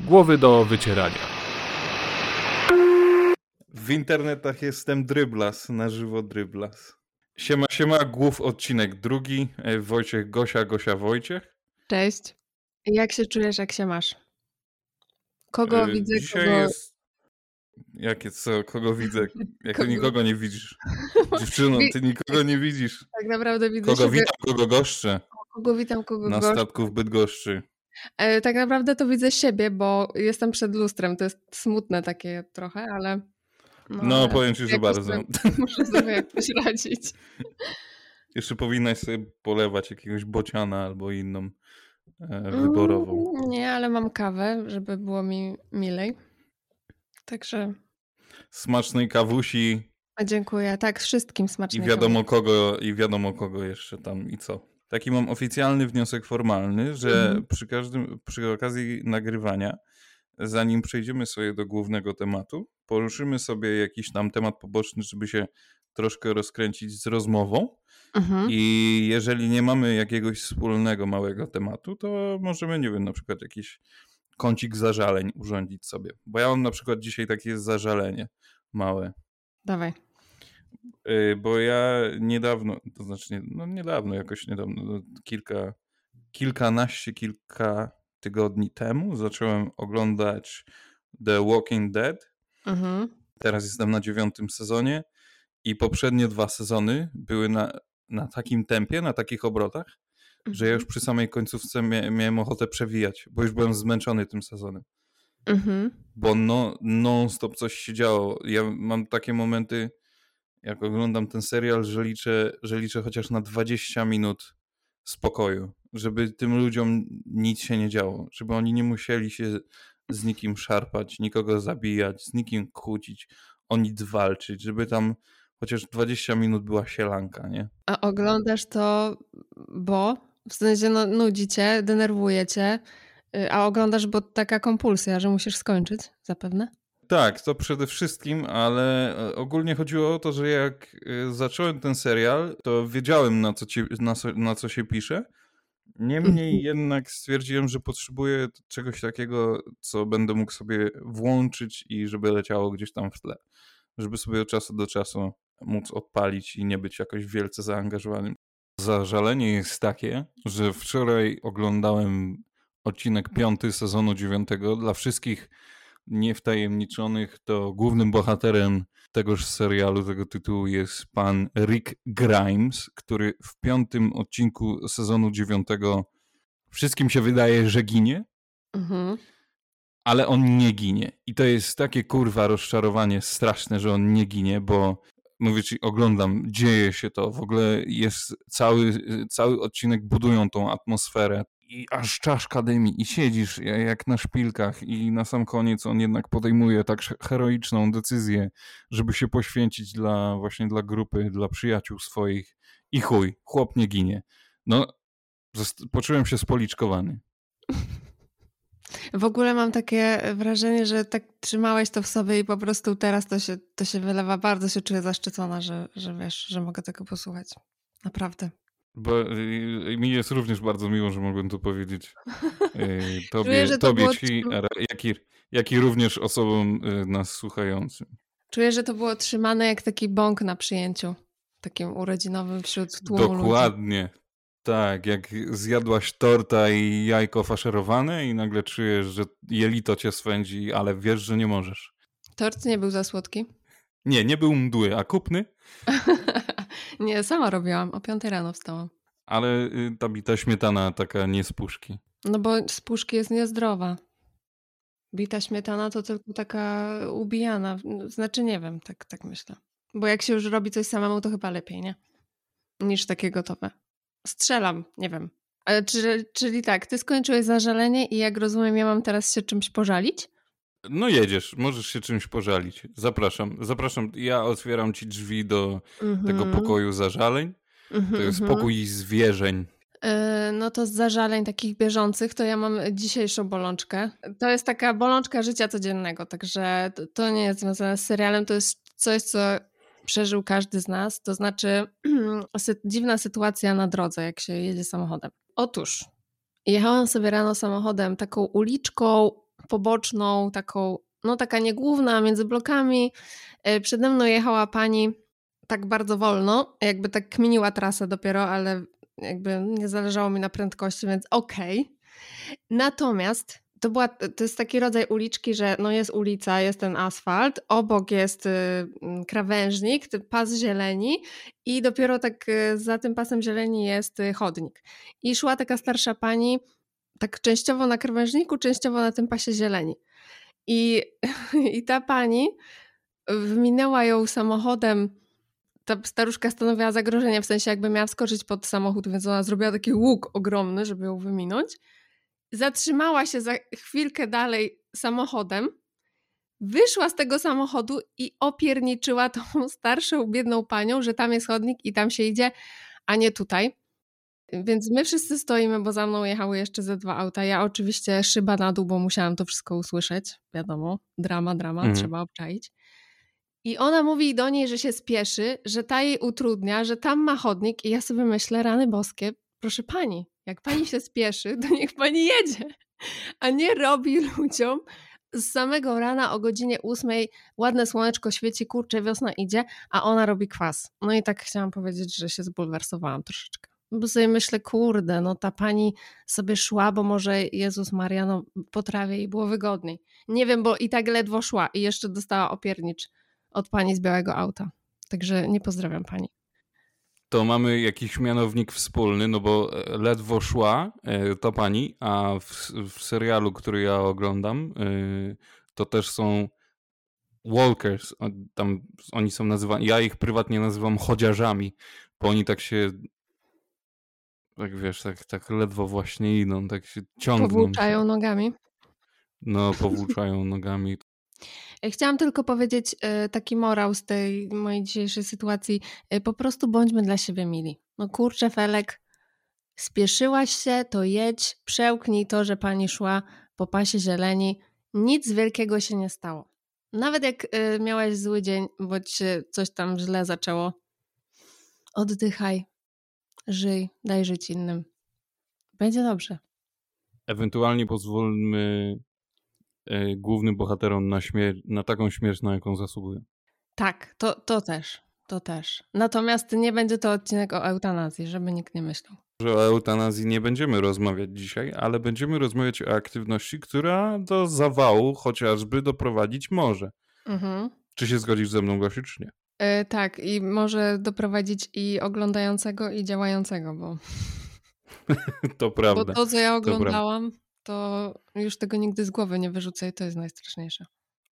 Głowy do wycierania. W internetach jestem Dryblas, na żywo Dryblas. Siema, siema, głów odcinek drugi. E, Wojciech, Gosia, Gosia, Wojciech. Cześć. Jak się czujesz, jak się masz? Kogo E, widzę, Dzisiaj kogo... jest... Jakie co? Kogo widzę? Jak ty Kogo- nikogo nie widzisz. Dziewczyno, ty nikogo nie widzisz. Tak naprawdę widzę Kogo siebie... witam, kogo goszczę Kogo witam, kogo na statku w Bydgoszczy. E, Tak naprawdę to widzę siebie, bo jestem przed lustrem. To jest smutne takie trochę, ale... No, ale powiem ci, że bardzo. Muszę sobie jakoś radzić. Jeszcze powinnaś sobie polewać jakiegoś bociana albo inną e, wyborową. Mm, Nie, ale mam kawę, żeby było mi milej. Także Smacznej kawusi a dziękuję. Tak, wszystkim i smacznego. wiadomo kogo, i wiadomo kogo jeszcze tam i co. Taki mam oficjalny wniosek formalny, że Mhm. przy każdym, przy okazji nagrywania, zanim przejdziemy sobie do głównego tematu, poruszymy sobie jakiś tam temat poboczny, żeby się troszkę rozkręcić z rozmową. Mhm. I jeżeli nie mamy jakiegoś wspólnego małego tematu, to możemy, nie wiem, na przykład jakiś kącik zażaleń urządzić sobie. Bo ja mam na przykład dzisiaj takie zażalenie małe. Dawaj. Y, Bo ja niedawno, to znaczy, nie, no niedawno, jakoś niedawno, no kilka, kilkanaście, kilka tygodni temu zacząłem oglądać The Walking Dead. Mhm. Teraz jestem na dziewiątym sezonie i poprzednie dwa sezony były na, na takim tempie, na takich obrotach, że ja już przy samej końcówce mia miałem ochotę przewijać, bo już byłem zmęczony tym sezonem. Mhm. Bo no, non-stop coś się działo. Ja mam takie momenty, jak oglądam ten serial, że liczę, że liczę chociaż na 20 minut spokoju, żeby tym ludziom nic się nie działo, żeby oni nie musieli się z nikim szarpać, nikogo zabijać, z nikim kłócić, o nic walczyć, żeby tam chociaż 20 minut była sielanka, nie? A oglądasz to, bo w sensie no, nudzi y, a oglądasz, bo taka kompulsja, że musisz skończyć, zapewne? Tak, to przede wszystkim, ale e, ogólnie chodziło o to, że jak e, zacząłem ten serial, to wiedziałem na co, ci, na, co- na co się pisze. Niemniej jednak stwierdziłem, że potrzebuję czegoś takiego, co będę mógł sobie włączyć i żeby leciało gdzieś tam w tle. Żeby sobie od czasu do czasu móc odpalić i nie być jakoś wielce zaangażowanym. Zażalenie jest takie, że wczoraj oglądałem odcinek piąty sezonu dziewiątego. Dla wszystkich niewtajemniczonych, to głównym bohaterem tegoż serialu, tego tytułu jest pan Rick Grimes, który w piątym odcinku sezonu dziewiątego wszystkim się wydaje, że ginie, Mhm. ale on nie ginie. I to jest takie kurwa rozczarowanie straszne, że on nie ginie, bo mówię ci, oglądam, dzieje się to, w ogóle jest cały, cały odcinek budują tą atmosferę i aż czaszka dymi i siedzisz ja- jak na szpilkach i na sam koniec on jednak podejmuje tak heroiczną decyzję, żeby się poświęcić dla właśnie dla grupy, dla przyjaciół swoich i chuj, chłop nie ginie. No, poczułem się spoliczkowany. W ogóle mam takie wrażenie, że tak trzymałeś to w sobie i po prostu teraz to się, to się wylewa. Bardzo się czuję zaszczycona, że, że wiesz, że mogę tego posłuchać. Naprawdę. Bo y, mi jest również bardzo miło, że mogłem to powiedzieć y, tobie, Czuję, że to tobie było ci, jak i, jak i również osobom y, nas słuchającym. Czuję, że to było trzymane jak taki bąk na przyjęciu. Takim urodzinowym wśród tłumu ludzi. Dokładnie. Tak, jak zjadłaś torta i jajko faszerowane i nagle czujesz, że jelito cię swędzi, ale wiesz, że nie możesz. Tort nie był za słodki. Nie, nie był mdły, a kupny, nie, sama robiłam. O 5 rano wstałam. ale y, ta bita śmietana taka nie z puszki. No bo z puszki jest niezdrowa. Bita śmietana to tylko taka ubijana. Znaczy nie wiem, tak, tak myślę. Bo jak się już robi coś samemu, to chyba lepiej, nie? Niż takie gotowe. Strzelam, nie wiem. Ale czy, czyli tak, ty skończyłeś zażalenie i jak rozumiem, ja mam teraz się czymś pożalić? No jedziesz, możesz się czymś pożalić. Zapraszam, zapraszam. Ja otwieram ci drzwi do tego Mhm. pokoju zażaleń. Mhm, To jest mhm. pokój zwierzeń. Yy, No to z zażaleń takich bieżących, to ja mam dzisiejszą bolączkę. To jest taka bolączka życia codziennego, także to, nie jest związane z serialem, to jest coś, co przeżył każdy z nas. To znaczy dziwna sytuacja na drodze, jak się jedzie samochodem. Otóż jechałam sobie rano samochodem taką uliczką poboczną, taką, no taka niegłówna, między blokami. E, przede mną jechała pani tak bardzo wolno, jakby tak kminiła trasę dopiero, ale jakby nie zależało mi na prędkości, więc okej. Okay. Natomiast to, była, to jest taki rodzaj uliczki, że no jest ulica, jest ten asfalt, obok jest y, mm, krawężnik, pas zieleni i dopiero tak y, za tym pasem zieleni jest y, chodnik. I szła taka starsza pani, tak częściowo na krawężniku, częściowo na tym pasie zieleni. I, i ta pani minęła ją samochodem ta staruszka stanowiła zagrożenie, w sensie jakby miała wskoczyć pod samochód, więc ona zrobiła taki łuk ogromny, żeby ją wyminąć. Zatrzymała się za chwilkę dalej samochodem, wyszła z tego samochodu i opierniczyła tą starszą, biedną panią, że tam jest chodnik i tam się idzie, a nie tutaj. Więc my wszyscy stoimy, bo za mną jechały jeszcze ze dwa auta. Ja oczywiście szyba na dół, bo musiałam to wszystko usłyszeć. Wiadomo, drama, drama, mhm. trzeba obczaić. I ona mówi do niej, że się spieszy, że ta jej utrudnia, że tam ma chodnik i ja sobie myślę, rany boskie, proszę pani, jak pani się spieszy, to niech pani jedzie, a nie robi ludziom z samego rana o godzinie ósmej ładne słoneczko świeci, kurczę, wiosna idzie, a ona robi kwas. No i tak chciałam powiedzieć, że się zbulwersowałam troszeczkę. Bo sobie myślę, kurde, no ta pani sobie szła, bo może Jezus Maria, no po trawie jej było wygodniej. Nie wiem, bo i tak ledwo szła i jeszcze dostała opiernicz od pani z białego auta. Także nie pozdrawiam pani. To mamy jakiś mianownik wspólny, no bo e, ledwo szła e, to pani, a w, w serialu, który ja oglądam, e, to też są walkers. Tam oni są nazywani, ja ich prywatnie nazywam chodziarzami, bo oni tak się tak wiesz, tak, tak ledwo właśnie idą, tak się ciągną. Powłóczają nogami. No, powłóczają nogami. Chciałam tylko powiedzieć e, taki morał z tej mojej dzisiejszej sytuacji. E, po prostu bądźmy dla siebie mili. No kurczę, Felek, spieszyłaś się, to jedź, przełknij to, że pani szła po pasie zieleni. Nic wielkiego się nie stało. Nawet jak e, miałaś zły dzień, bądź się coś tam źle zaczęło, oddychaj, żyj, daj żyć innym. Będzie dobrze. Ewentualnie pozwólmy E, głównym bohaterom na, śmier- na taką śmierć, na jaką zasługują. Tak, to, to też. To też. Natomiast nie będzie to odcinek o eutanazji, żeby nikt nie myślał. Że o eutanazji nie będziemy rozmawiać dzisiaj, ale będziemy rozmawiać o aktywności, która do zawału chociażby doprowadzić może. Mhm. Czy się zgodzisz ze mną, Gosiu, czy nie? Yy, tak, i może doprowadzić i oglądającego, i działającego, bo. to prawda. Bo to, co ja oglądałam, to już tego nigdy z głowy nie wyrzucę i to jest najstraszniejsze.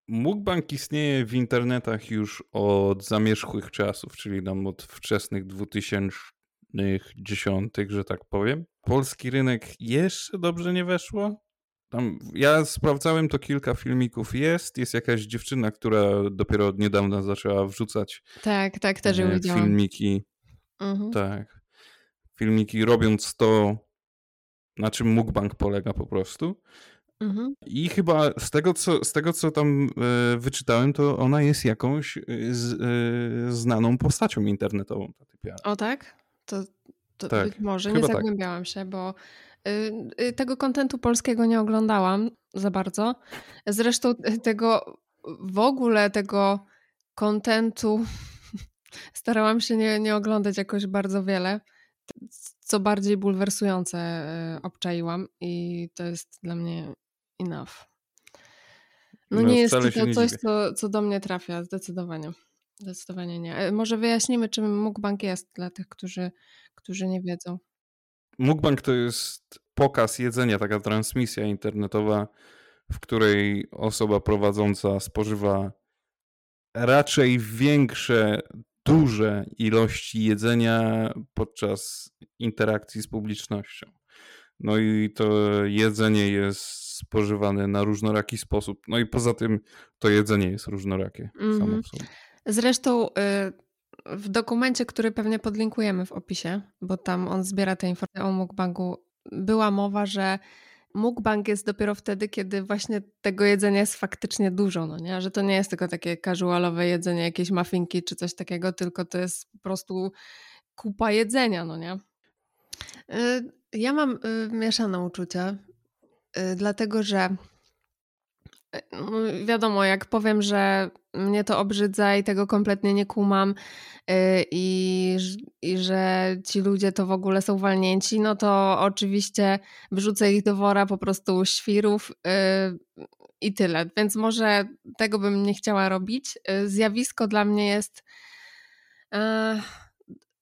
Mukbang istnieje w internetach już od zamierzchłych czasów, czyli tam od wczesnych 2010, że tak powiem. Polski rynek jeszcze dobrze nie weszło. Tam, ja sprawdzałem to kilka filmików jest. Jest jakaś dziewczyna, która dopiero od niedawna zaczęła wrzucać tak, tak, też ją e, filmiki. Mhm. Tak. Filmiki robiąc to na czym mukbang polega po prostu. Mhm. I chyba z tego, co, z tego, co tam e, wyczytałem, to ona jest jakąś e, z, znaną postacią internetową. Ta typiara. O tak? To, to tak, być może. Nie tak. zagłębiałam tak. się, bo tego kontentu polskiego nie oglądałam za bardzo. Zresztą tego w ogóle tego kontentu starałam się nie, nie oglądać jakoś bardzo wiele co bardziej bulwersujące obczaiłam i to jest dla mnie enough. No, no nie jest to coś, co, co do mnie trafia, zdecydowanie. Zdecydowanie nie. Może wyjaśnimy, czym mukbang jest dla tych, którzy, którzy nie wiedzą. Mukbang to jest pokaz jedzenia, taka transmisja internetowa, w której osoba prowadząca spożywa raczej większe duże ilości jedzenia podczas interakcji z publicznością. No i to jedzenie jest spożywane na różnoraki sposób. No i poza tym to jedzenie jest różnorakie mm -hmm. Zresztą y, w dokumencie, który pewnie podlinkujemy w opisie, bo tam on zbiera te informacje o mukbangu, była mowa, że mukbang jest dopiero wtedy, kiedy właśnie tego jedzenia jest faktycznie dużo, no nie? Że to nie jest tylko takie casualowe jedzenie, jakieś muffinki czy coś takiego, tylko to jest po prostu kupa jedzenia, no nie? Y, ja mam y, mieszane uczucia, y, dlatego że wiadomo, jak powiem, że mnie to obrzydza i tego kompletnie nie kumam i, i że ci ludzie to w ogóle są walnięci, no to oczywiście wrzucę ich do wora po prostu świrów i tyle. Więc może tego bym nie chciała robić. Zjawisko dla mnie jest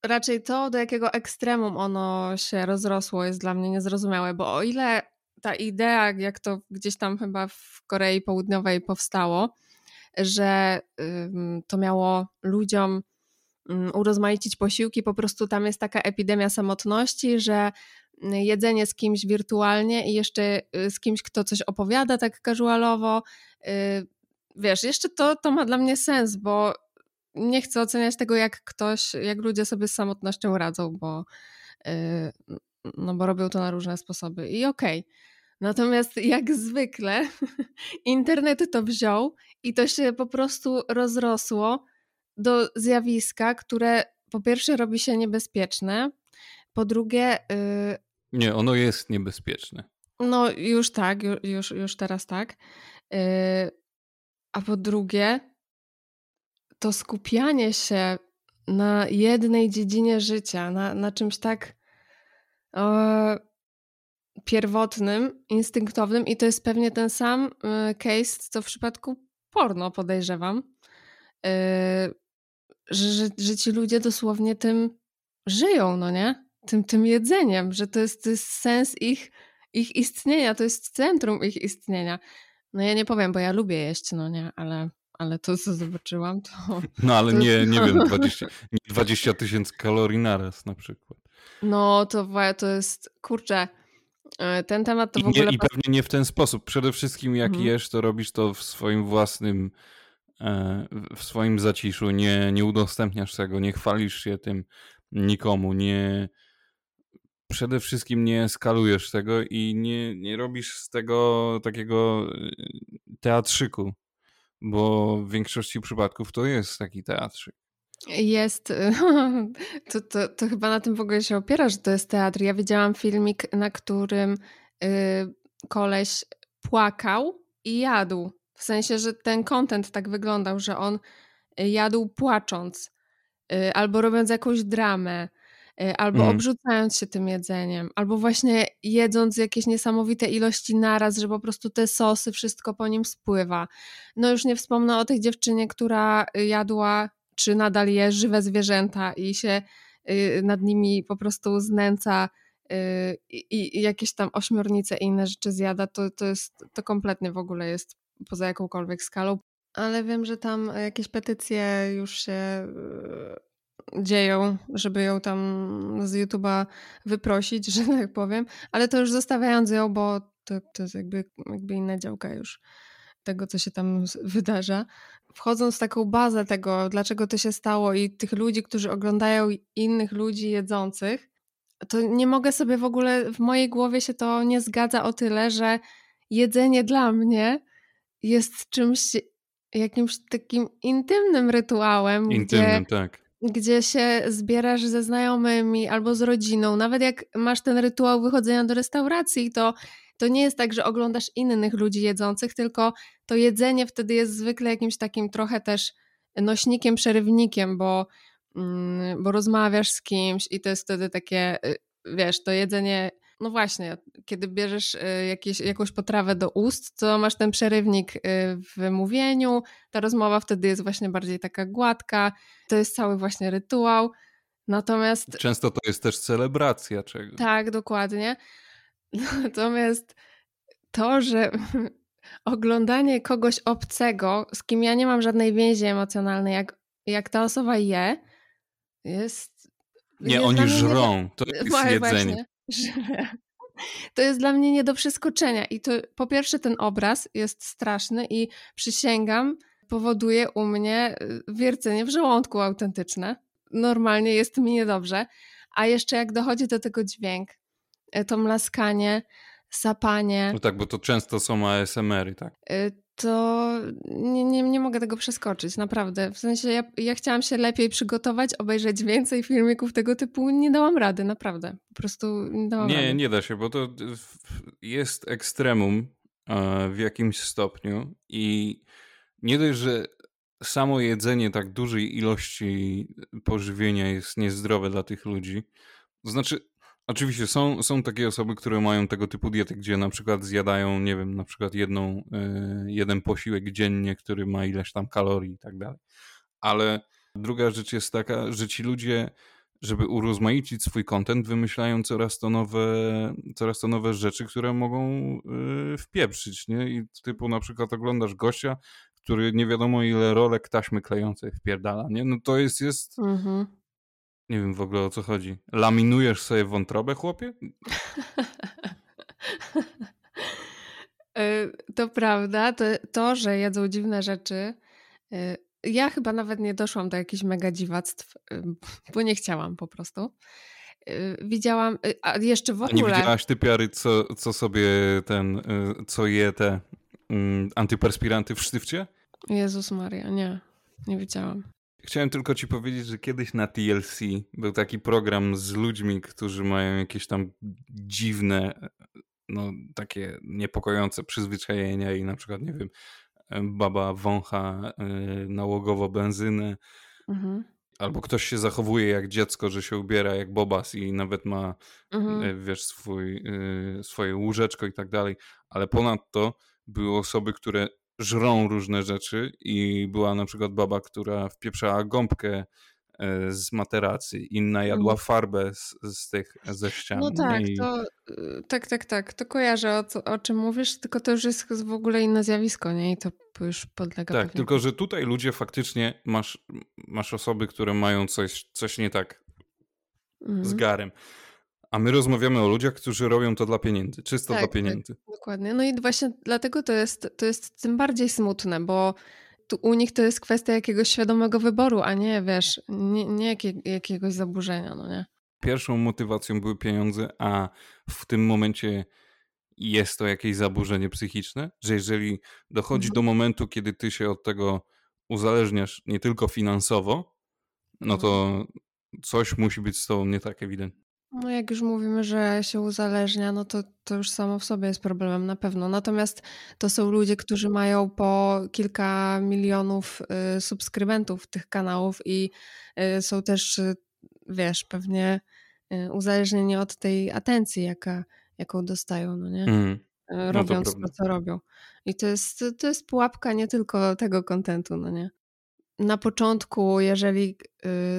raczej to, do jakiego ekstremum ono się rozrosło, jest dla mnie niezrozumiałe, bo o ile ta idea, jak to gdzieś tam chyba w Korei Południowej powstało, że to miało ludziom urozmaicić posiłki, po prostu tam jest taka epidemia samotności, że jedzenie z kimś wirtualnie i jeszcze y, z kimś, kto coś opowiada tak casualowo, y, wiesz, jeszcze to, to ma dla mnie sens, bo nie chcę oceniać tego, jak ktoś, jak ludzie sobie z samotnością radzą, bo, yy, no bo robią to na różne sposoby i okej. Okay. Natomiast jak zwykle internet to wziął i to się po prostu rozrosło do zjawiska, które po pierwsze robi się niebezpieczne, po drugie. Yy, nie, ono jest niebezpieczne. No już tak, już, już teraz tak. Yy, a po drugie, to skupianie się na jednej dziedzinie życia, na, na czymś tak pierwotnym, instynktownym, i to jest pewnie ten sam e, case, co w przypadku porno, podejrzewam, e, że, że, że ci ludzie dosłownie tym żyją, no nie? Tym, tym jedzeniem, że to jest, to jest sens ich, ich istnienia, to jest centrum ich istnienia. No ja nie powiem, bo ja lubię jeść, no nie, ale ale to, co zobaczyłam, to. No ale to nie, jest... nie wiem, 20, 20 tysięcy kalorii naraz na przykład. No to, to jest, kurczę, e, ten temat to I w ogóle. Nie, I pewnie nie w ten sposób. Przede wszystkim, jak mhm. jesz, to robisz to w swoim własnym, e, w swoim zaciszu. Nie, nie udostępniasz tego, nie chwalisz się tym nikomu, nie. Przede wszystkim nie skalujesz tego i nie, nie robisz z tego takiego e, teatrzyku bo w większości przypadków to jest taki teatrzyk. Jest. To, to, to chyba na tym w ogóle się opiera, że to jest teatr. Ja widziałam filmik, na którym yy, koleś płakał i jadł. W sensie, że ten content tak wyglądał, że on jadł płacząc yy, albo robiąc jakąś dramę. Y, albo mm. obrzucając się tym jedzeniem, albo właśnie jedząc jakieś niesamowite ilości naraz, że po prostu te sosy, wszystko po nim spływa. No już nie wspomnę o tej dziewczynie, która jadła, czy nadal je żywe zwierzęta i się y, nad nimi po prostu znęca y, i, jakieś tam ośmiornice i inne rzeczy zjada, to, to jest, to kompletnie w ogóle jest poza jakąkolwiek skalą. Ale wiem, że tam jakieś petycje już się dzieją, żeby ją tam z YouTube'a wyprosić, że tak powiem, ale to już zostawiając ją, bo to, to jest jakby, jakby inna działka już tego, co się tam wydarza. Wchodząc w taką bazę tego, dlaczego to się stało i tych ludzi, którzy oglądają innych ludzi jedzących, to nie mogę sobie w ogóle, w mojej głowie się to nie zgadza o tyle, że jedzenie dla mnie jest czymś, jakimś takim intymnym rytuałem. Intymnym, gdzie, tak gdzie się zbierasz ze znajomymi albo z rodziną. Nawet jak masz ten rytuał wychodzenia do restauracji, to, to nie jest tak, że oglądasz innych ludzi jedzących, tylko to jedzenie wtedy jest zwykle jakimś takim trochę też nośnikiem, przerywnikiem, bo, mm, bo rozmawiasz z kimś i to jest wtedy takie, y, wiesz, to jedzenie no właśnie, kiedy bierzesz y, jakieś, jakąś potrawę do ust, to masz ten przerywnik y, w mówieniu, ta rozmowa wtedy jest właśnie bardziej taka gładka, to jest cały właśnie rytuał. Natomiast. Często to jest też celebracja czegoś. Tak, dokładnie. Natomiast to, że oglądanie kogoś obcego, z kim ja nie mam żadnej więzi emocjonalnej, jak, jak ta osoba je, jest. Nie, jest oni żrą. Nie... To jest jedzenie. Właśnie że to jest dla mnie nie do przeskoczenia. I to po pierwsze, ten obraz jest straszny i przysięgam, powoduje u mnie y, wiercenie w żołądku autentyczne. Normalnie jest mi niedobrze. A jeszcze jak dochodzi do tego dźwięk, to mlaskanie, sapanie. No tak, bo to często są ASMR-y, tak? Y, to nie, nie, nie mogę tego przeskoczyć, naprawdę. W sensie ja, ja chciałam się lepiej przygotować, obejrzeć więcej filmików tego typu. Nie dałam rady, naprawdę. Po prostu nie dałam Nie, rady. nie da się, bo to jest ekstremum e, w jakimś stopniu i nie dość, że samo jedzenie tak dużej ilości pożywienia jest niezdrowe dla tych ludzi. To znaczy, oczywiście są, są takie osoby, które mają tego typu diety, gdzie na przykład zjadają, nie wiem, na przykład jedną, e, jeden posiłek dziennie, który ma ileś tam kalorii i tak dalej. Ale druga rzecz jest taka, że ci ludzie żeby urozmaicić swój content, wymyślają coraz to nowe, coraz to nowe rzeczy, które mogą yy, wpieprzyć, nie? I typu na przykład oglądasz gościa, który nie wiadomo ile rolek taśmy klejącej wpierdala, nie? No to jest, jest... Mhm. Nie wiem w ogóle o co chodzi. Laminujesz sobie wątrobę, chłopie? Y, to prawda, to, to, że jedzą dziwne rzeczy. y, Ja chyba nawet nie doszłam do jakichś mega dziwactw, y, bo nie chciałam po prostu. Widziałam, a jeszcze w A nie ogóle. widziałaś typiary, co, co sobie ten, co je te mm, antyperspiranty w sztywcie? Jezus Maria, nie, nie widziałam. Chciałem tylko ci powiedzieć, że kiedyś na TLC był taki program z ludźmi, którzy mają jakieś tam dziwne, no takie niepokojące przyzwyczajenia i na przykład, nie wiem, baba wącha y, nałogowo benzynę, Mhm. albo ktoś się zachowuje jak dziecko, że się ubiera jak bobas i nawet ma, Mhm. y, wiesz, swój, y, swoje łóżeczko i tak dalej, ale ponadto były osoby, które żrą różne rzeczy i była na przykład baba, która wpieprzała gąbkę e, z materacy, inna jadła Mhm. farbę z, z tych, ze ścian. No tak, I to y, tak, tak, tak. To kojarzę o, co, o czym mówisz, tylko to już jest w ogóle inne zjawisko, nie? I to już podlega Tak, pewnie. tylko że tutaj ludzie faktycznie, masz, masz osoby, które mają coś, coś nie tak z Mhm. garem. A my rozmawiamy o ludziach, którzy robią to dla pieniędzy, czysto Tak, dla tak. pieniędzy. Dokładnie. No i właśnie dlatego to jest, to jest tym bardziej smutne, bo tu u nich to jest kwestia jakiegoś świadomego wyboru, a nie, wiesz, nie, nie jakie, jakiegoś zaburzenia, no nie? Pierwszą motywacją były pieniądze, a w tym momencie jest to jakieś zaburzenie psychiczne, że jeżeli dochodzi Mhm. do momentu, kiedy ty się od tego uzależniasz nie tylko finansowo, no Mhm. to coś musi być z tobą nie tak ewidentnie. No jak już mówimy, że się uzależnia, no to, to już samo w sobie jest problemem na pewno. Natomiast to są ludzie, którzy mają po kilka milionów y, subskrybentów tych kanałów i y, są też, y, wiesz, pewnie y, uzależnieni od tej atencji, jaka, jaką dostają, no nie? Mhm. Y, to Robiąc to, prawda. co robią. I to jest, to jest pułapka nie tylko tego kontentu, no nie? Na początku, jeżeli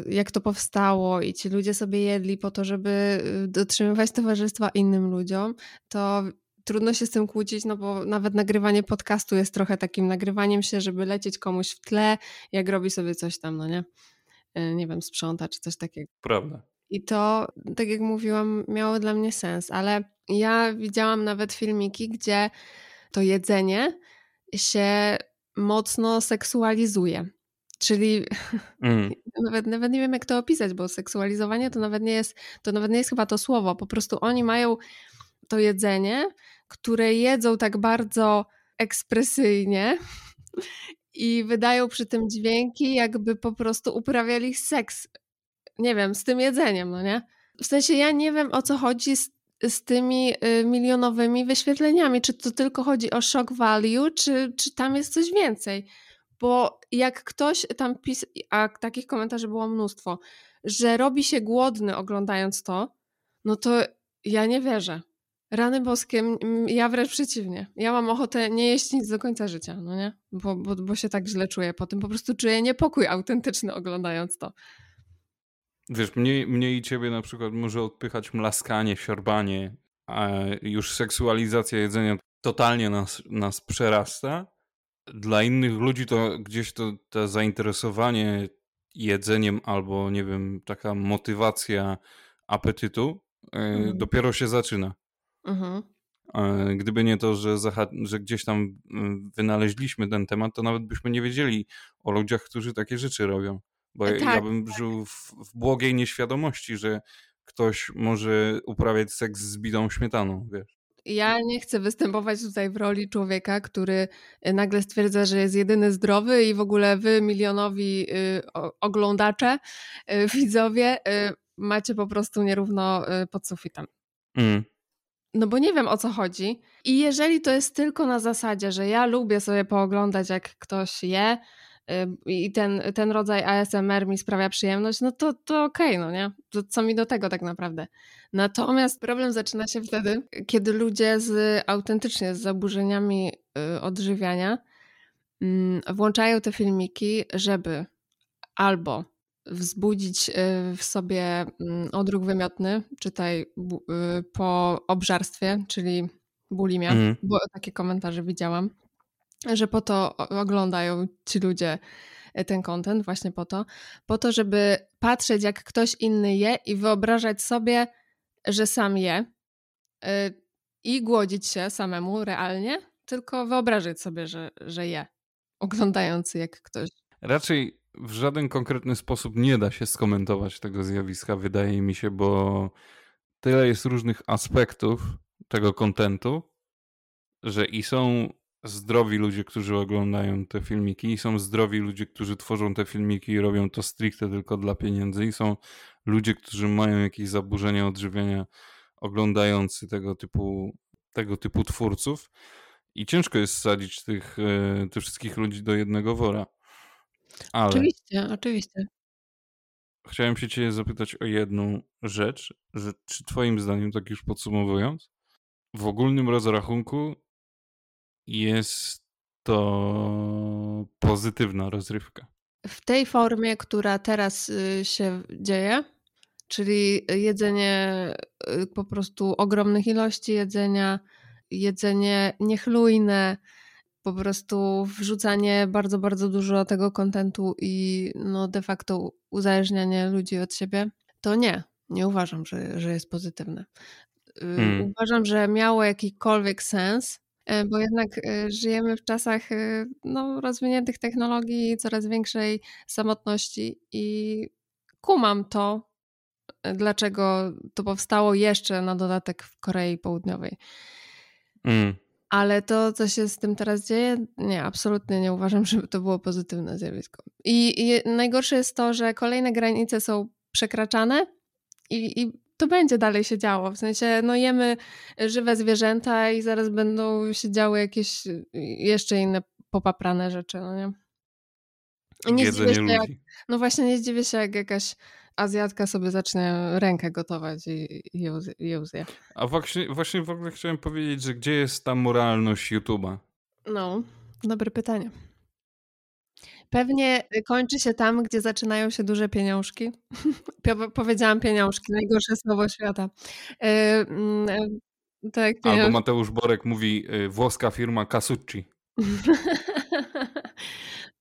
y, jak to powstało i ci ludzie sobie jedli po to, żeby y, dotrzymywać towarzystwa innym ludziom, to trudno się z tym kłócić, no bo nawet nagrywanie podcastu jest trochę takim nagrywaniem się, żeby lecieć komuś w tle, jak robi sobie coś tam, no nie? Y, Nie wiem, sprząta czy coś takiego. Prawda. I to, tak jak mówiłam, miało dla mnie sens, ale ja widziałam nawet filmiki, gdzie to jedzenie się mocno seksualizuje. Czyli Mhm. nawet, nawet nie wiem, jak to opisać, bo seksualizowanie to nawet nie jest, to nawet nie jest chyba to słowo. Po prostu oni mają to jedzenie, które jedzą tak bardzo ekspresyjnie i wydają przy tym dźwięki, jakby po prostu uprawiali seks. Nie wiem, z tym jedzeniem, no nie? W sensie ja nie wiem o co chodzi z, z tymi y, milionowymi wyświetleniami. Czy to tylko chodzi o shock value, czy, czy tam jest coś więcej? Bo jak ktoś tam pisał, a takich komentarzy było mnóstwo, że robi się głodny oglądając to, no to ja nie wierzę. Rany boskie, m- m- ja wręcz przeciwnie. Ja mam ochotę nie jeść nic do końca życia, no nie? Bo, bo, bo się tak źle czuję po tym. Po prostu czuję niepokój autentyczny oglądając to. Wiesz, mnie, mnie i ciebie na przykład może odpychać mlaskanie, siorbanie, a już seksualizacja jedzenia totalnie nas, nas przerasta. Dla innych ludzi to gdzieś to, to zainteresowanie jedzeniem albo, nie wiem, taka motywacja apetytu e, Mhm. dopiero się zaczyna. Mhm. E, Gdyby nie to, że, że gdzieś tam mm, wynaleźliśmy ten temat, to nawet byśmy nie wiedzieli o ludziach, którzy takie rzeczy robią. Bo ja, ja Tak, bym żył w, w błogiej nieświadomości, że ktoś może uprawiać seks z bitą śmietaną, wiesz. Ja nie chcę występować tutaj w roli człowieka, który y, nagle stwierdza, że jest jedyny zdrowy i w ogóle wy, milionowi y, oglądacze, y, widzowie, macie po prostu nierówno pod sufitem. Mm. No bo nie wiem o co chodzi. I jeżeli to jest tylko na zasadzie, że ja lubię sobie pooglądać, jak ktoś je, i ten, ten rodzaj ASMR mi sprawia przyjemność, no to, to okej, okay, no nie? To co mi do tego tak naprawdę? Natomiast problem zaczyna się wtedy, kiedy ludzie z autentycznie z zaburzeniami y, odżywiania mm, włączają te filmiki, żeby albo wzbudzić y, w sobie mm, odruch wymiotny, czytaj y, po obżarstwie, czyli bulimia, mm. bo takie komentarze widziałam, że po to oglądają ci ludzie e, ten content, właśnie po to, po to, żeby patrzeć, jak ktoś inny je i wyobrażać sobie, że sam je e, i głodzić się samemu realnie, tylko wyobrażać sobie, że, że je, oglądając jak ktoś. Raczej w żaden konkretny sposób nie da się skomentować tego zjawiska, wydaje mi się, bo tyle jest różnych aspektów tego kontentu, że i są zdrowi ludzie, którzy oglądają te filmiki i są zdrowi ludzie, którzy tworzą te filmiki i robią to stricte tylko dla pieniędzy i są ludzie, którzy mają jakieś zaburzenia odżywiania oglądający tego typu, tego typu twórców i ciężko jest sadzić tych, e, tych wszystkich ludzi do jednego wora. Ale oczywiście, oczywiście. Chciałem się cię zapytać o jedną rzecz, że czy twoim zdaniem, tak już podsumowując, w ogólnym rozrachunku jest to pozytywna rozrywka. W tej formie, która teraz y, się dzieje, czyli jedzenie y, po prostu ogromnych ilości jedzenia, jedzenie niechlujne, po prostu wrzucanie bardzo, bardzo dużo tego kontentu i no de facto uzależnianie ludzi od siebie, to nie, nie uważam, że, że jest pozytywne. Y, hmm. Uważam, że miało jakikolwiek sens, bo jednak e, żyjemy w czasach e, no, rozwiniętych technologii, coraz większej samotności i kumam to, dlaczego to powstało jeszcze na dodatek w Korei Południowej. Mm. Ale to, co się z tym teraz dzieje, nie, absolutnie nie uważam, żeby to było pozytywne zjawisko. I, i najgorsze jest to, że kolejne granice są przekraczane i, i to będzie dalej się działo. W sensie, no jemy żywe zwierzęta i zaraz będą się działy jakieś y, jeszcze inne popaprane rzeczy, no nie? Nie Jedzenie się, ludzi. Jak, no właśnie nie zdziwię się, jak jakaś Azjatka sobie zacznie rękę gotować i, i, ją, i ją zje. A właśnie, właśnie w ogóle chciałem powiedzieć, że gdzie jest ta moralność YouTube'a? No, dobre pytanie. Pewnie y, kończy się tam, gdzie zaczynają się duże pieniążki. Powiedziałam pieniążki, najgorsze słowo świata. Tak, Albo Mateusz Borek mówi y, włoska firma Casucci.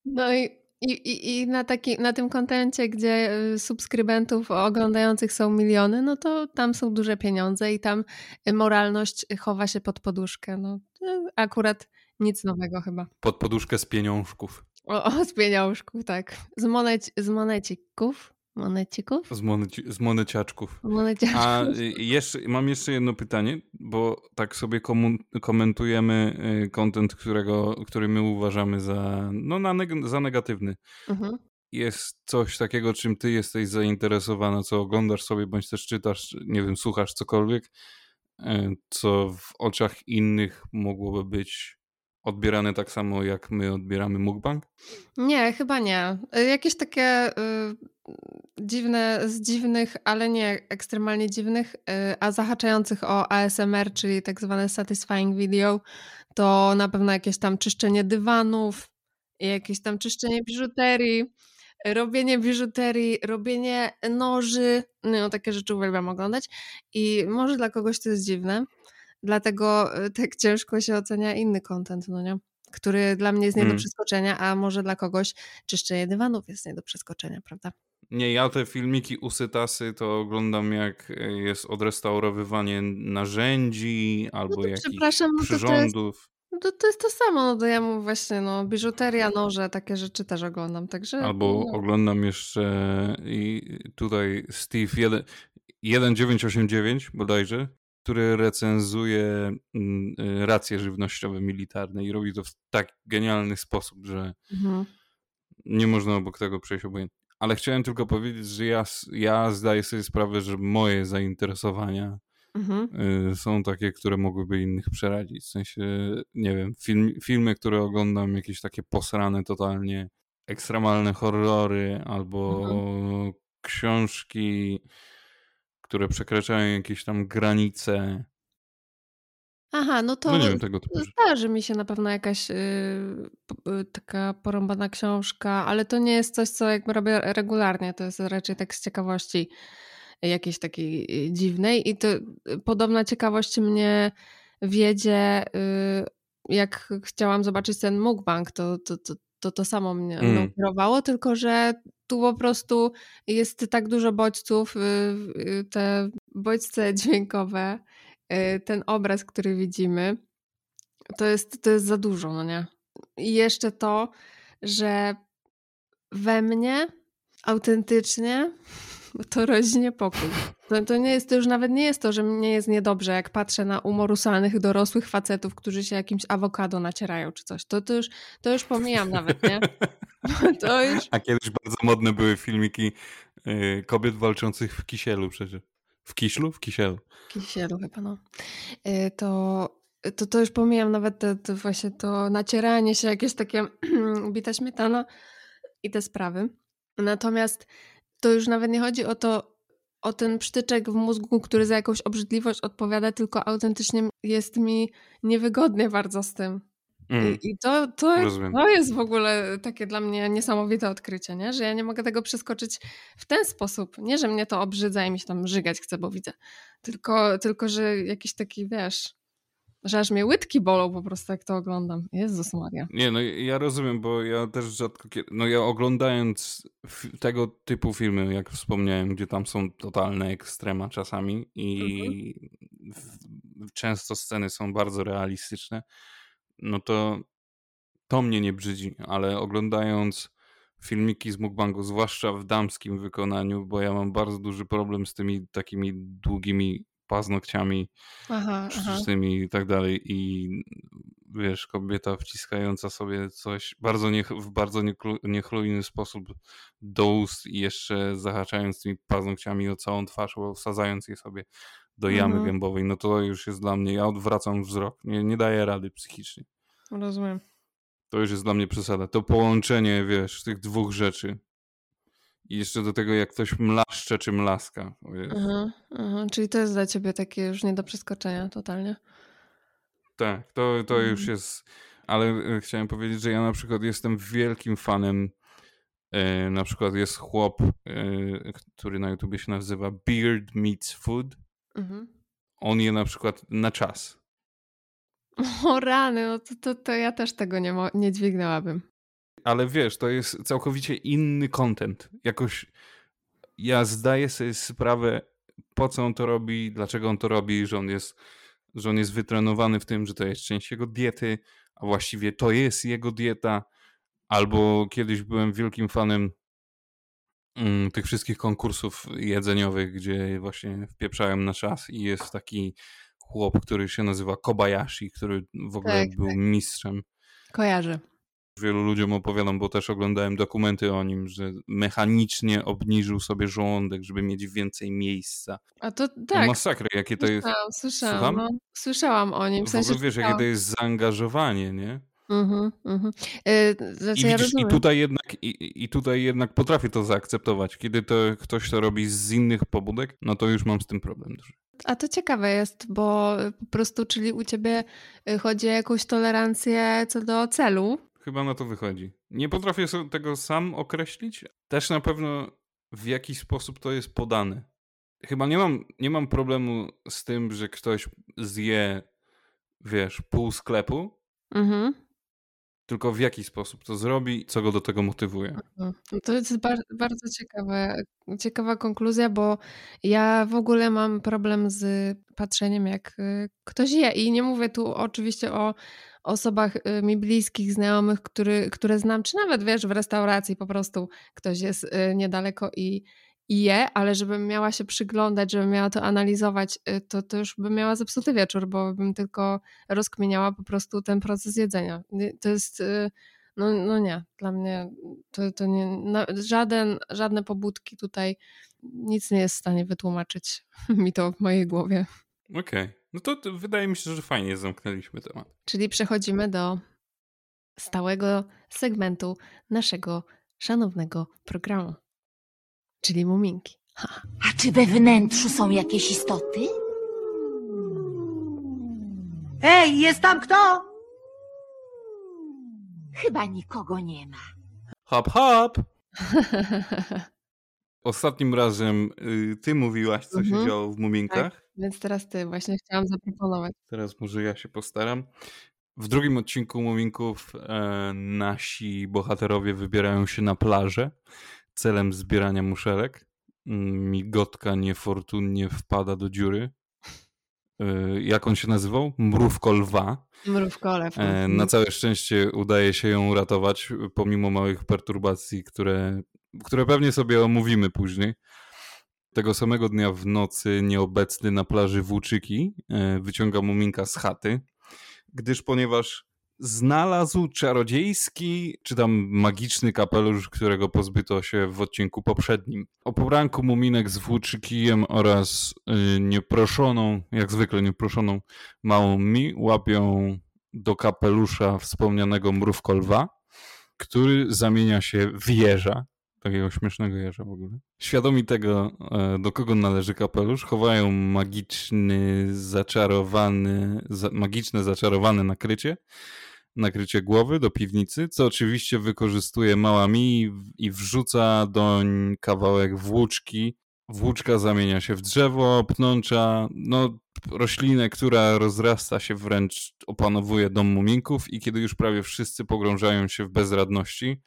no i, i, i na, taki, na tym kontencie, gdzie subskrybentów oglądających są miliony, no to tam są duże pieniądze i tam moralność chowa się pod poduszkę. No, akurat nic nowego chyba. Pod poduszkę z pieniążków. O, o z pieniążków, tak. Z, moneci, z monecików. Monecików? Z, moneci, z moneciaczków. moneciaczków. A y, jeszcze, mam jeszcze jedno pytanie, bo tak sobie komu, komentujemy kontent, którego, który my uważamy za, no, na za negatywny. Mhm. Jest coś takiego, czym ty jesteś zainteresowana, co oglądasz sobie, bądź też czytasz, nie wiem, słuchasz cokolwiek, y, co w oczach innych mogłoby być odbierane tak samo, jak my odbieramy mukbang? Nie, chyba nie. Y, jakieś takie y, dziwne, z dziwnych, ale nie ekstremalnie dziwnych, y, a zahaczających o ASMR, czyli tak zwane satisfying video, to na pewno jakieś tam czyszczenie dywanów, jakieś tam czyszczenie biżuterii, robienie biżuterii, robienie noży, no takie rzeczy uwielbiam oglądać i może dla kogoś to jest dziwne, Dlatego y, tak ciężko się ocenia inny content, no nie? Który dla mnie jest nie do mm. przeskoczenia, a może dla kogoś czyszczenie dywanów jest nie do przeskoczenia, prawda? Nie, ja te filmiki usytasy to oglądam jak y, jest odrestaurowywanie narzędzi albo no jakichś no przyrządów. No to, to jest to samo, no to ja mu właśnie, no, biżuteria, noże, takie rzeczy też oglądam, także... Albo no. oglądam jeszcze i tutaj Steve 1, 1989 bodajże, który recenzuje mm, y, racje żywnościowe militarne i robi to w tak genialny sposób, że Mhm. nie można obok tego przejść obojętnie. Ale chciałem tylko powiedzieć, że ja, ja zdaję sobie sprawę, że moje zainteresowania Mhm. y, są takie, które mogłyby innych przerazić. W sensie, nie wiem, film, filmy, które oglądam, jakieś takie posrane totalnie, ekstremalne horrory albo Mhm. książki, które przekraczają jakieś tam granice. Aha, no to No nie wiem, tego typu zdarzy mi się na pewno jakaś y, p- y, taka porąbana książka, ale to nie jest coś, co jakby robię regularnie. To jest raczej tak z ciekawości jakiejś takiej y, dziwnej. I to y, podobna ciekawość mnie wiedzie, y, jak chciałam zobaczyć ten mukbang, to to, to, to, to samo mnie Mm. kierowało, tylko że tu po prostu jest tak dużo bodźców, y, y, te bodźce dźwiękowe, y, ten obraz, który widzimy, to jest, to jest za dużo, no nie? I jeszcze to, że we mnie autentycznie to rodzi niepokój. To, to nie jest, to już nawet nie jest to, że mnie jest niedobrze, jak patrzę na umorusanych, dorosłych facetów, którzy się jakimś awokado nacierają czy coś. To, to, już, to już pomijam nawet, nie? To już... A kiedyś bardzo modne były filmiki y, kobiet walczących w kisielu przecież. W kiślu? W kisielu. Kisielu chyba, no. Y, To, to, to już pomijam nawet to, to właśnie to nacieranie się, jakieś takie bita śmietana i te sprawy. Natomiast to już nawet nie chodzi o to, o ten przytyczek w mózgu, który za jakąś obrzydliwość odpowiada, tylko autentycznie jest mi niewygodnie bardzo z tym. Mm. I, i to, to, Rozumiem. to jest w ogóle takie dla mnie niesamowite odkrycie, nie? że ja nie mogę tego przeskoczyć w ten sposób. Nie, że mnie to obrzydza i mi się tam żygać chce, bo widzę. Tylko, tylko że jakiś taki, wiesz, że aż mnie łydki bolą po prostu, jak to oglądam. Jezus Maria. Nie, no ja rozumiem, bo ja też rzadko kiedy, no ja oglądając tego typu filmy, jak wspomniałem, gdzie tam są totalne ekstrema czasami i w, często sceny są bardzo realistyczne, no to to mnie nie brzydzi, ale oglądając filmiki z mukbangu, zwłaszcza w damskim wykonaniu, bo ja mam bardzo duży problem z tymi takimi długimi paznokciami, Aha, aha. sztucznymi i tak dalej i wiesz, kobieta wciskająca sobie coś bardzo niech, w bardzo niechlu- niechlujny sposób do ust i jeszcze zahaczając tymi paznokciami o całą twarz, wsadzając je sobie do jamy Mhm. gębowej, no to już jest dla mnie, ja odwracam wzrok, nie, nie daję rady psychicznie. Rozumiem. To już jest dla mnie przesada. To połączenie, wiesz, tych dwóch rzeczy. I jeszcze do tego, jak ktoś mlaszcze czy mlaska. Aha, aha. Czyli to jest dla ciebie takie już nie do przeskoczenia totalnie. Tak, to, to już Mhm. jest. Ale e, chciałem powiedzieć, że ja na przykład jestem wielkim fanem. E, na przykład jest chłop, e, który na YouTubie się nazywa Beard Meets Food. Mhm. On je na przykład na czas. O rany, no to, to, to ja też tego nie, nie dźwignęłabym. Ale wiesz, to jest całkowicie inny content. Jakoś ja zdaję sobie sprawę, po co on to robi, dlaczego on to robi, że on jest, że on jest wytrenowany w tym, że to jest część jego diety, a właściwie to jest jego dieta. Albo kiedyś byłem wielkim fanem mm, tych wszystkich konkursów jedzeniowych, gdzie właśnie wpieprzałem na czas i jest taki chłop, który się nazywa Kobayashi, który w ogóle Tak, był mistrzem Kojarzę. Wielu ludziom opowiadam, bo też oglądałem dokumenty o nim, że mechanicznie obniżył sobie żołądek, żeby mieć więcej miejsca. A to tak, masakra, jakie to jest. słyszałam, słyszałam, no, słyszałam o nim. W W sensie ogóle wiesz, jakie to jest zaangażowanie, nie? Mhm, mhm. Y, Znaczy I ja widzisz, i rozumiem. tutaj jednak, i, i tutaj jednak potrafię to zaakceptować. Kiedy to ktoś to robi z innych pobudek, no to już mam z tym problem duży. A to ciekawe jest, bo po prostu, czyli u ciebie y, chodzi o jakąś tolerancję co do celu. Chyba na to wychodzi. Nie potrafię tego sam określić. Też na pewno w jaki sposób to jest podane. Chyba nie mam, nie mam problemu z tym, że ktoś zje, wiesz, pół sklepu, Mhm. Tylko w jaki sposób to zrobi, co go do tego motywuje. No, To jest bar bardzo ciekawe, ciekawa konkluzja, bo ja w ogóle mam problem z patrzeniem, jak y, ktoś je. I nie mówię tu oczywiście o osobach y, mi bliskich, znajomych, który, które znam, czy nawet wiesz, w restauracji po prostu ktoś jest y, niedaleko i, je, ale żebym miała się przyglądać, żebym miała to analizować, y, to, to już bym miała zepsuty wieczór, bo bym tylko rozkminiała po prostu ten proces jedzenia. Y, To jest, y, no, no nie, dla mnie to, to nie, no, żaden, żadne pobudki tutaj, nic nie jest w stanie wytłumaczyć mi to w mojej głowie. Okej. No to, to wydaje mi się, że fajnie zamknęliśmy temat. Czyli przechodzimy do stałego segmentu naszego szanownego programu, czyli muminki. Ha. A czy we wnętrzu są jakieś istoty? Ej, jest tam kto? Chyba nikogo nie ma. Hop, hop! Ostatnim razem y, ty mówiłaś, co się Mhm. działo w Muminkach. Więc teraz ty, właśnie chciałam zaproponować. Teraz może ja się postaram. W drugim odcinku Muminków e, nasi bohaterowie wybierają się na plażę celem zbierania muszelek. Migotka niefortunnie wpada do dziury. E, jak on się nazywał? Mrówko lwa. Mrówkolew. E, na całe szczęście udaje się ją uratować, pomimo małych perturbacji, które, które pewnie sobie omówimy później. Tego samego dnia w nocy nieobecny na plaży Włóczyki e, wyciąga Muminka z chaty, gdyż ponieważ znalazł czarodziejski, czy tam magiczny kapelusz, którego pozbyto się w odcinku poprzednim. O poranku Muminek z Włóczykijem oraz y, nieproszoną, jak zwykle nieproszoną małą mi łapią do kapelusza wspomnianego mrówko lwa, który zamienia się w jeża, takiego śmiesznego jeża w ogóle. Świadomi tego, e, do kogo należy kapelusz, chowają magiczny, zaczarowany, za, magiczne, zaczarowane nakrycie, nakrycie głowy do piwnicy, co oczywiście wykorzystuje mała mi i wrzuca doń kawałek włóczki. Włóczka zamienia się w drzewo, pnącza, no roślinę, która rozrasta się wręcz, opanowuje dom muminków i kiedy już prawie wszyscy pogrążają się w bezradności,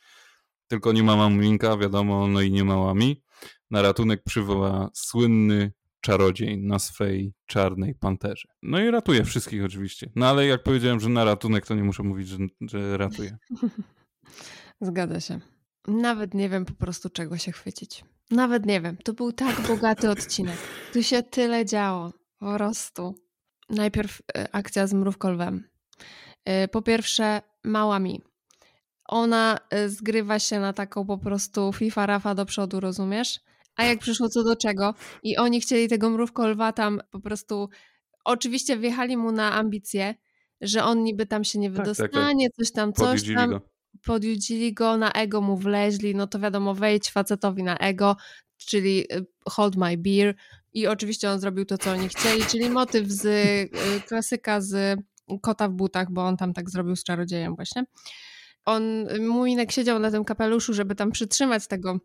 tylko nie ma mamulinka, wiadomo, no i nie ma łami, na ratunek przywoła słynny czarodziej na swej czarnej panterze. No i ratuje wszystkich oczywiście. No ale jak powiedziałem, że na ratunek, to nie muszę mówić, że, że ratuje. Zgadza się. Nawet nie wiem po prostu czego się chwycić. Nawet nie wiem. To był tak bogaty odcinek. Tu się tyle działo. Po prostu. Najpierw e, akcja z mrówką lwem. E, Po pierwsze, mała mi. Ona e, zgrywa się na taką po prostu FIFA Rafa do przodu, rozumiesz? A jak przyszło co do czego i oni chcieli tego mrówko lwa tam po prostu oczywiście wjechali mu na ambicje, że on niby tam się nie tak, tak. wydostanie, coś tam, coś Podjudzili tam go. podjudzili go, na ego mu wleźli, no to wiadomo, wejdź facetowi na ego, czyli y, hold my beer i oczywiście on zrobił to, co oni chcieli, czyli motyw z y, klasyka z kota w butach, bo on tam tak zrobił z czarodziejem właśnie. On, Muminek siedział na tym kapeluszu, żeby tam przytrzymać tego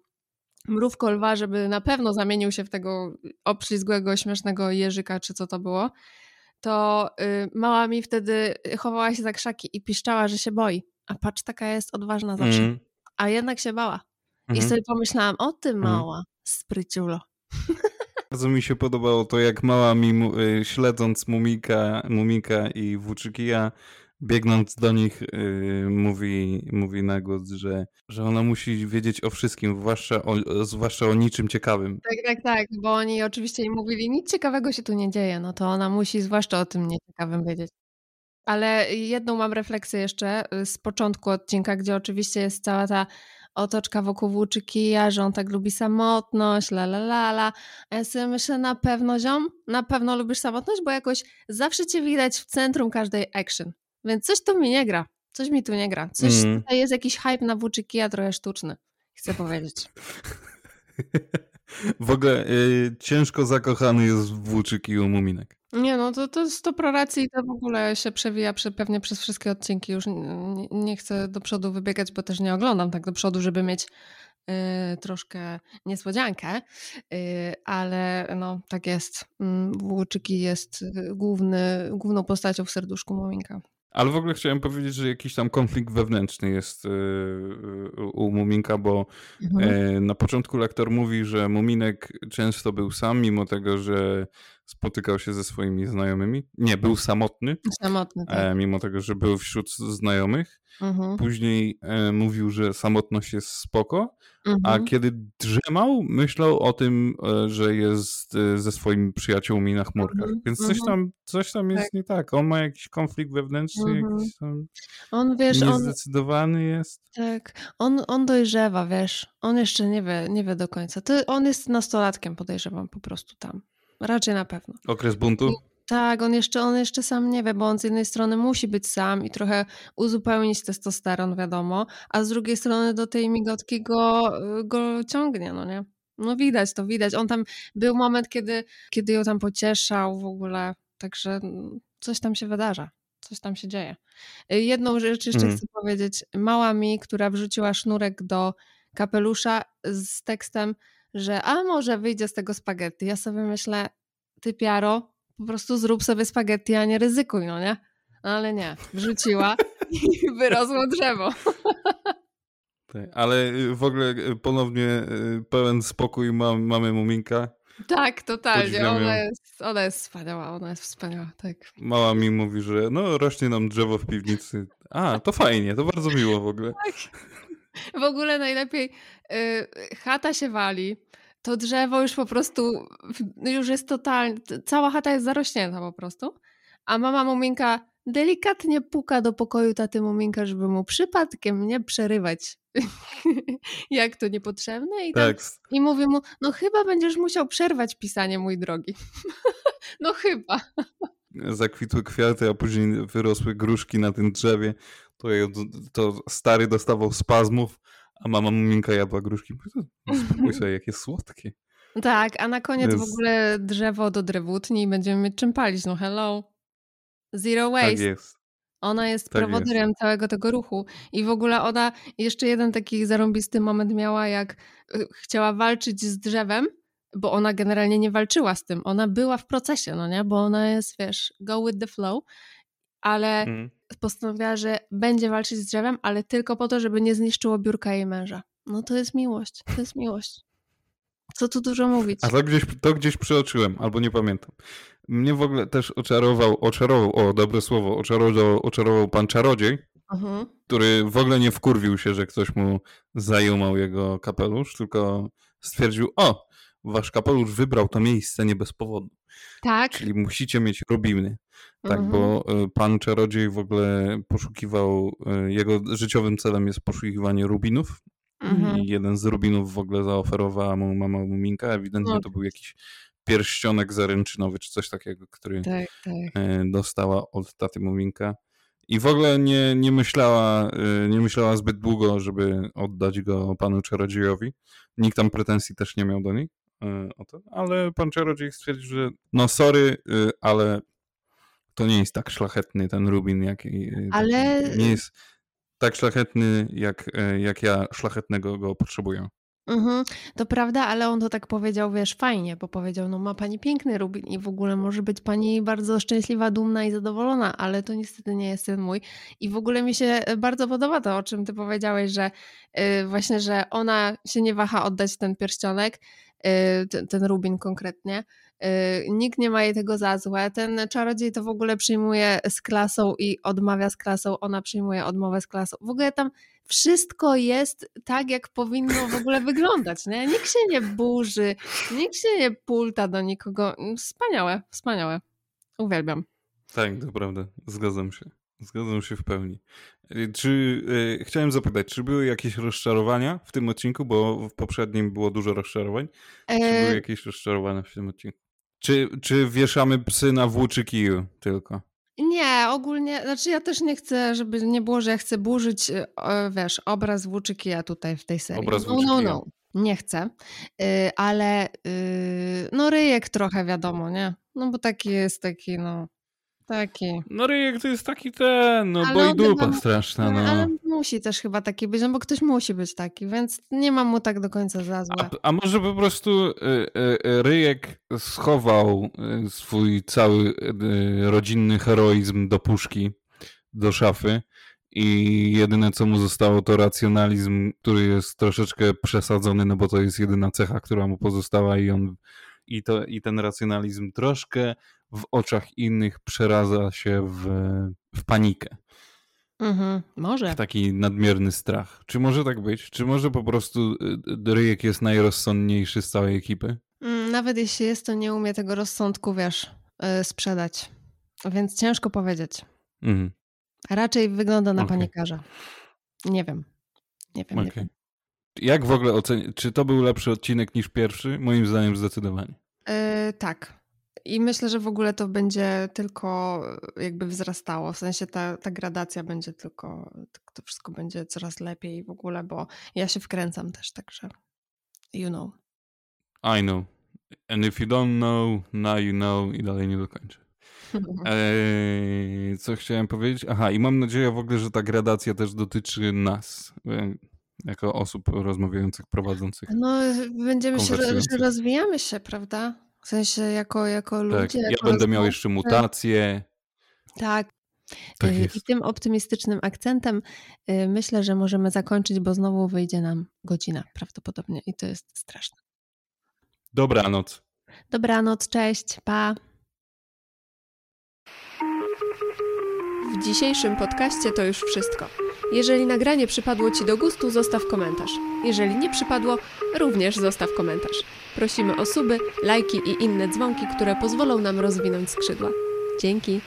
mrówko lwa, żeby na pewno zamienił się w tego obślizgłego, śmiesznego jeżyka, czy co to było, to y, mała mi wtedy chowała się za krzaki i piszczała, że się boi. A patrz, taka jest odważna zawsze. Mhm. A jednak się bała. I Mhm. sobie pomyślałam, o ty Mhm. mała, spryciulo. Bardzo mi się podobało to, jak mała mi, y, śledząc Mumika, Mumika i Włóczykija, biegnąc do nich, y, mówi, mówi na głos, że, że ona musi wiedzieć o wszystkim, zwłaszcza o, zwłaszcza o niczym ciekawym. Tak, tak, tak, bo oni oczywiście jej mówili, nic ciekawego się tu nie dzieje, no to ona musi zwłaszcza o tym nieciekawym wiedzieć. Ale jedną mam refleksję jeszcze y, z początku odcinka, gdzie oczywiście jest cała ta otoczka wokół Włóczykija, że on tak lubi samotność, la la la la. A ja sobie myślę, na pewno ziom, na pewno lubisz samotność, bo jakoś zawsze cię widać w centrum każdej action. Więc coś tu mi nie gra, coś mi tu nie gra. Coś Mhm. tutaj jest jakiś hype na Włóczykija trochę sztuczny, chcę powiedzieć. W ogóle y, ciężko zakochany jest w Włóczykiju Muminek. Nie no, to, to jest to proracji i to w ogóle się przewija przy, pewnie przez wszystkie odcinki. Już nie, nie chcę do przodu wybiegać, bo też nie oglądam tak do przodu, żeby mieć y, troszkę niespodziankę, y, ale no tak jest. Mm, Włóczyki jest y, główny, główną postacią w serduszku Muminka. Ale w ogóle chciałem powiedzieć, że jakiś tam konflikt wewnętrzny jest y, y, u Muminka, bo Mhm. E, Na początku lektor mówi, że Muminek często był sam, mimo tego, że spotykał się ze swoimi znajomymi. Nie, był samotny, Samotny, tak. e, mimo tego, że był wśród znajomych. Mhm. Później e, mówił, że samotność jest spoko, a Mhm. kiedy drzemał, myślał o tym, e, że jest e, ze swoimi przyjaciółmi na chmurkach. Mhm, Więc coś mhm. tam, coś tam jest Tak. nie tak. On ma jakiś konflikt wewnętrzny, Mhm. jakiś tam On, wiesz, on, niezdecydowany jest. tak, on, on dojrzewa, wiesz, on jeszcze nie wie, nie wie do końca. To on jest nastolatkiem, podejrzewam, po prostu tam. Raczej na pewno. Okres buntu? Tak, on jeszcze, on jeszcze sam nie wie, bo on z jednej strony musi być sam i trochę uzupełnić testosteron, wiadomo, a z drugiej strony do tej migotki go, go ciągnie, no nie? No widać to, widać. On tam, był moment, kiedy, kiedy ją tam pocieszał w ogóle, także mm, coś tam się wydarza, coś tam się dzieje. Y, Jedną rzecz jeszcze Mhm. chcę powiedzieć. Mała mi, która wrzuciła sznurek do kapelusza z tekstem, że a może wyjdzie z tego spaghetti. Ja sobie myślę, ty piaro, po prostu zrób sobie spaghetti, a nie ryzykuj, no nie? Ale nie, wrzuciła i wyrosło drzewo. Tak. Ale y, w ogóle y, ponownie y, pełen spokój ma, mamy Muminka. Tak, totalnie. Ona jest, ona jest wspaniała, ona jest wspaniała, tak. Mała mi mówi, że no rośnie nam drzewo w piwnicy. A, to fajnie, to bardzo miło w ogóle. W ogóle najlepiej y, chata się wali, to drzewo już po prostu w- już jest totalnie, cała chata jest zarośnięta po prostu, a mama Muminka delikatnie puka do pokoju taty Muminka, żeby mu przypadkiem nie przerywać jak to niepotrzebne i, Tak, i mówi mu, no chyba będziesz musiał przerwać pisanie, mój drogi. no chyba. zakwitły kwiaty, a później wyrosły gruszki na tym drzewie. To, to stary dostawał spazmów, a mama Muminka jadła gruszki. Mówi, "To Spokój sobie, jakie słodkie. Tak, a na koniec w Jest- ogóle drzewo do drewutni i będziemy mieć czym palić, no hello. Zero waste. Tak jest. Ona jest Tak prowodyrem całego tego ruchu. I w ogóle ona jeszcze jeden taki zarąbisty moment miała, jak y, chciała walczyć z drzewem, bo ona generalnie nie walczyła z tym. Ona była w procesie, no nie? Bo ona jest, wiesz, go with the flow, ale Mm. postanowiła, że będzie walczyć z drzewem, ale tylko po to, żeby nie zniszczyło biurka jej męża. No to jest miłość, to jest miłość. Co tu dużo mówić. A to gdzieś, to gdzieś przeoczyłem, albo nie pamiętam. Mnie w ogóle też oczarował, oczarował, o dobre słowo, oczarował, oczarował pan czarodziej, Mhm. który w ogóle nie wkurwił się, że ktoś mu zajumał jego kapelusz, tylko stwierdził, o, wasz kapelusz wybrał to miejsce nie bez powodu. Tak. Czyli musicie mieć rubiny. Tak, Mhm. bo y, pan czarodziej w ogóle poszukiwał, y, jego życiowym celem jest poszukiwanie rubinów. Mhm. I jeden z rubinów w ogóle zaoferowała mu mama Muminka. Ewidentnie No. to był jakiś pierścionek zaręczynowy, czy coś takiego, który Tak, tak. e, dostała od taty Muminka. I w ogóle nie, nie, myślała, e, nie myślała zbyt długo, żeby oddać go panu czarodziejowi. Nikt tam pretensji też nie miał do niej e, o to, ale pan czarodziej stwierdził, że no sorry, e, ale to nie jest tak szlachetny ten rubin, jak taki- Ale- nie jest tak szlachetny, jak, e, jak ja szlachetnego go potrzebuję. Mhm, to prawda, ale on to tak powiedział, wiesz, fajnie, bo powiedział, no ma pani piękny rubin i w ogóle może być pani bardzo szczęśliwa, dumna i zadowolona, ale to niestety nie jest ten mój. I w ogóle mi się e, bardzo podoba to, o czym ty powiedziałeś, że y, właśnie, że ona się nie waha oddać ten pierścionek, y, ten, ten rubin konkretnie. Y, nikt nie ma jej tego za złe. Ten czarodziej to w ogóle przyjmuje z klasą i odmawia z klasą, ona przyjmuje odmowę z klasą. W ogóle tam wszystko jest tak, jak powinno w ogóle wyglądać. Nie? Nikt się nie burzy, nikt się nie pulta do nikogo. Wspaniałe, wspaniałe. Uwielbiam. Tak, to prawda. Zgadzam się. Zgadzam się w pełni. Y, Czy y, chciałem zapytać, czy były jakieś rozczarowania w tym odcinku, bo w poprzednim było dużo rozczarowań. Czy były E, jakieś rozczarowania w tym odcinku? Czy, czy wieszamy psy na włóczy kiju tylko? nie, ogólnie, znaczy ja też nie chcę, żeby nie było, że ja chcę burzyć, e, wiesz, obraz włóczykija tutaj w tej serii. Obraz no, no, no. Nie chcę, Y, ale y, no ryjek trochę wiadomo, nie? No bo taki jest, taki no, taki. No ryjek to jest taki ten, no Ale bo i dupa chyba- straszna, No. Ale musi też chyba taki być, no bo ktoś musi być taki, więc nie mam mu tak do końca za A, złe. a może po prostu y, y, y, Ryjek schował swój cały rodzinny heroizm do puszki, do szafy i jedyne co mu zostało to racjonalizm, który jest troszeczkę przesadzony, no bo to jest jedyna cecha, która mu pozostała i on i, to, i ten racjonalizm troszkę w oczach innych przeradza się w, w panikę, Mhm, może. w taki nadmierny strach. Czy może tak być? Czy może po prostu y, Ryjek jest najrozsądniejszy z całej ekipy? Mm, Nawet jeśli jest, to nie umie tego rozsądku, wiesz, yy, sprzedać. Więc ciężko powiedzieć. Mhm. Raczej wygląda na Okej. panikarza. Nie wiem. Nie wiem. Nie Okej. wiem. Jak w ogóle ocenić? Czy to był lepszy odcinek niż pierwszy? Moim zdaniem zdecydowanie. Yy, tak. I myślę, że w ogóle to będzie tylko jakby wzrastało. W sensie ta, ta gradacja będzie tylko, tak to wszystko będzie coraz lepiej w ogóle, bo ja się wkręcam też, także you know. I know. And if you don't know, now you know i dalej nie dokończę. Eee, co chciałem powiedzieć? Aha, i mam nadzieję w ogóle, że ta gradacja też dotyczy nas, e, jako osób rozmawiających, prowadzących. No, będziemy się, że rozwijamy się, prawda? W sensie jako, jako ludzie. Tak, ja jako będę miał jeszcze mutacje. Tak. Tak Y. I tym optymistycznym akcentem y, myślę, że możemy zakończyć, bo znowu wyjdzie nam godzina prawdopodobnie i to jest straszne. Dobranoc. Dobranoc, cześć, pa. W dzisiejszym podcaście to już wszystko. Jeżeli nagranie przypadło Ci do gustu, zostaw komentarz. Jeżeli nie przypadło, również zostaw komentarz. Prosimy o suby, lajki i inne dzwonki, które pozwolą nam rozwinąć skrzydła. Dzięki.